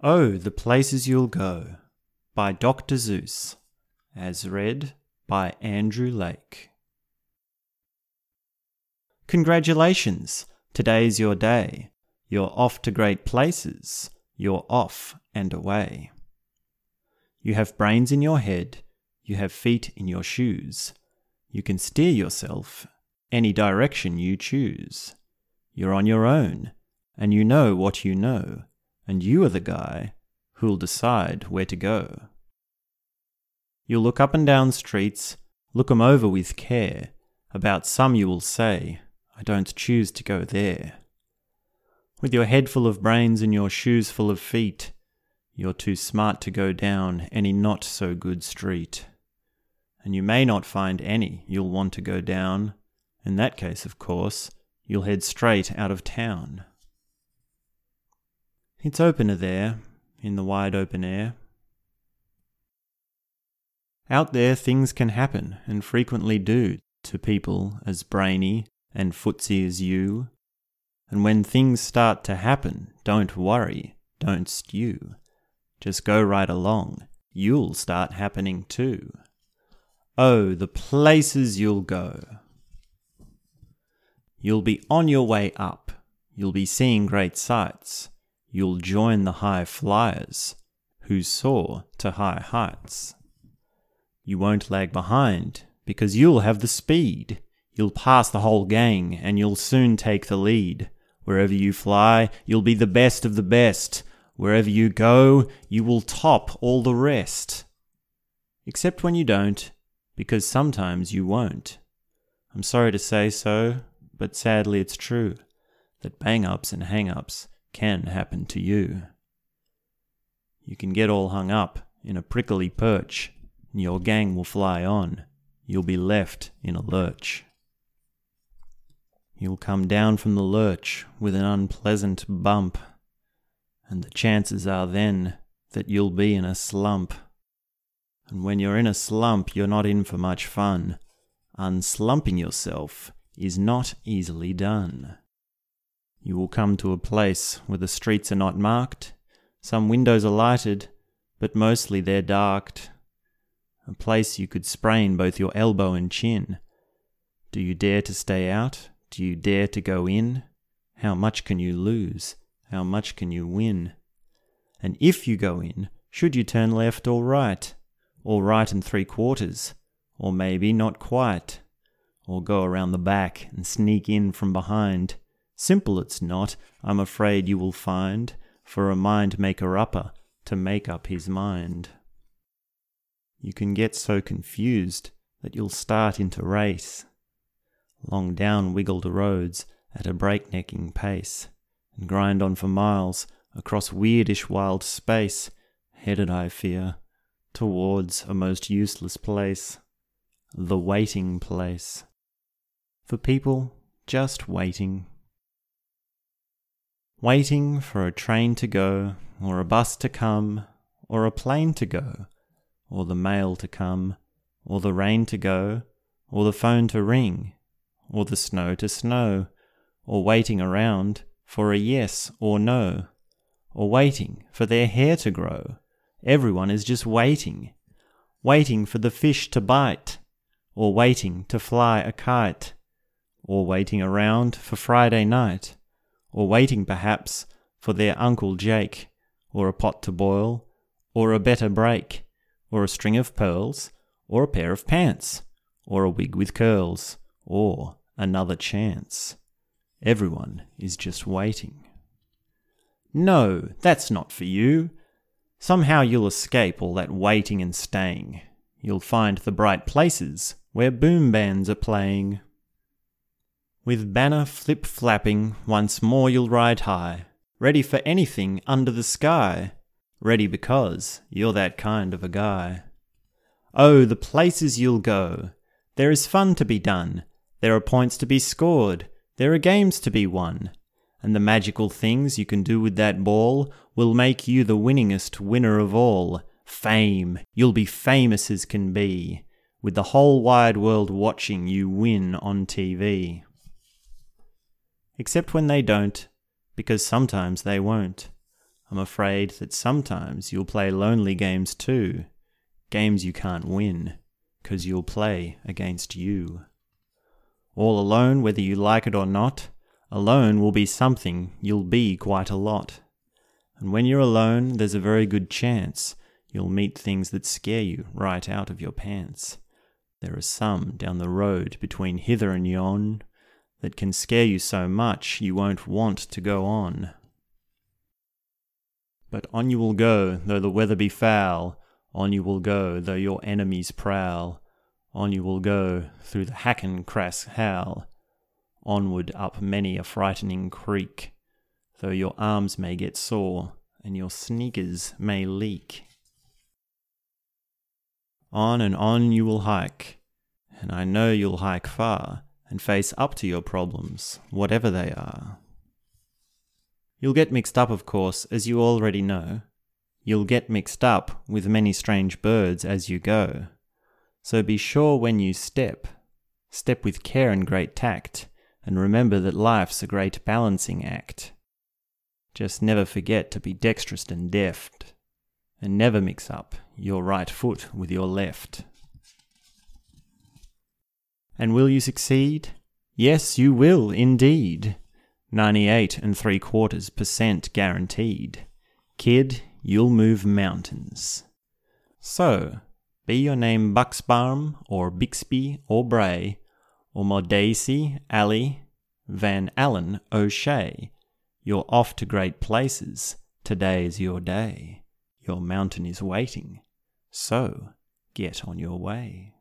Oh, the Places You'll Go by Dr. Seuss, as read by Andrew Lake. Congratulations! Today's your day. You're off to great places. You're off and away. You have brains in your head. You have feet in your shoes. You can steer yourself any direction you choose. You're on your own, and you know what you know and you are the guy who'll decide where to go. You'll look up and down streets, look 'em over with care. About some you will say, I don't choose to go there. With your head full of brains and your shoes full of feet, you're too smart to go down any not so good street. And you may not find any you'll want to go down. In that case, of course, you'll head straight out of town. It's opener there, in the wide open air. Out there, things can happen, and frequently do, to people as brainy and footsy as you. And when things start to happen, don't worry, don't stew. Just go right along, you'll start happening too. Oh, the places you'll go! You'll be on your way up, you'll be seeing great sights you'll join the high flyers who soar to high heights. You won't lag behind because you'll have the speed. You'll pass the whole gang and you'll soon take the lead. Wherever you fly, you'll be the best of the best. Wherever you go, you will top all the rest. Except when you don't, because sometimes you won't. I'm sorry to say so, but sadly it's true that bang ups and hang ups can happen to you. You can get all hung up in a prickly perch, and your gang will fly on. You'll be left in a lurch. You'll come down from the lurch with an unpleasant bump, and the chances are then that you'll be in a slump. And when you're in a slump, you're not in for much fun. Unslumping yourself is not easily done. You will come to a place where the streets are not marked. Some windows are lighted, but mostly they're darked. A place you could sprain both your elbow and chin. Do you dare to stay out? Do you dare to go in? How much can you lose? How much can you win? And if you go in, should you turn left or right? Or right and three quarters? Or maybe not quite? Or go around the back and sneak in from behind? Simple it's not, I'm afraid you will find, for a mind maker upper to make up his mind. You can get so confused that you'll start into race, long down wiggled roads at a breaknecking pace, and grind on for miles across weirdish wild space, headed, I fear, towards a most useless place, the waiting place. For people just waiting waiting for a train to go, or a bus to come, or a plane to go, or the mail to come, or the rain to go, or the phone to ring, or the snow to snow, or waiting around for a yes or no, or waiting for their hair to grow. Everyone is just waiting, waiting for the fish to bite, or waiting to fly a kite, or waiting around for Friday night or waiting perhaps for their Uncle Jake, or a pot to boil, or a better break, or a string of pearls, or a pair of pants, or a wig with curls, or another chance. Everyone is just waiting. No, that's not for you. Somehow you'll escape all that waiting and staying. You'll find the bright places where boom bands are playing. With banner flip flapping, once more you'll ride high, ready for anything under the sky, ready because you're that kind of a guy. Oh, the places you'll go! There is fun to be done, there are points to be scored, there are games to be won, and the magical things you can do with that ball will make you the winningest winner of all. Fame! You'll be famous as can be, with the whole wide world watching you win on TV except when they don't, because sometimes they won't. I'm afraid that sometimes you'll play lonely games too, games you can't win, 'cause you'll play against you. All alone, whether you like it or not, alone will be something, you'll be quite a lot. And when you're alone, there's a very good chance you'll meet things that scare you right out of your pants. There are some down the road between hither and yon that can scare you so much you won't want to go on. But on you will go, though the weather be foul. On you will go, though your enemies prowl. On you will go, through the Hakken-Kraks howl. Onward up many a frightening creek, though your arms may get sore and your sneakers may leak. On and on you will hike, and I know you'll hike far and face up to your problems, whatever they are. You'll get mixed up, of course, as you already know. You'll get mixed up with many strange birds as you go. So be sure when you step, step with care and great tact, and remember that life's a great balancing act. Just never forget to be dexterous and deft, and never mix up your right foot with your left. And will you succeed? Yes, you will indeed. 98 and three quarters percent guaranteed. Kid, you'll move mountains. So, be your name Buxbaum or Bixby or Bray or Mordecai, Ali, Van Allen, O'Shea, you're off to great places. Today is your day. Your mountain is waiting. So, get on your way.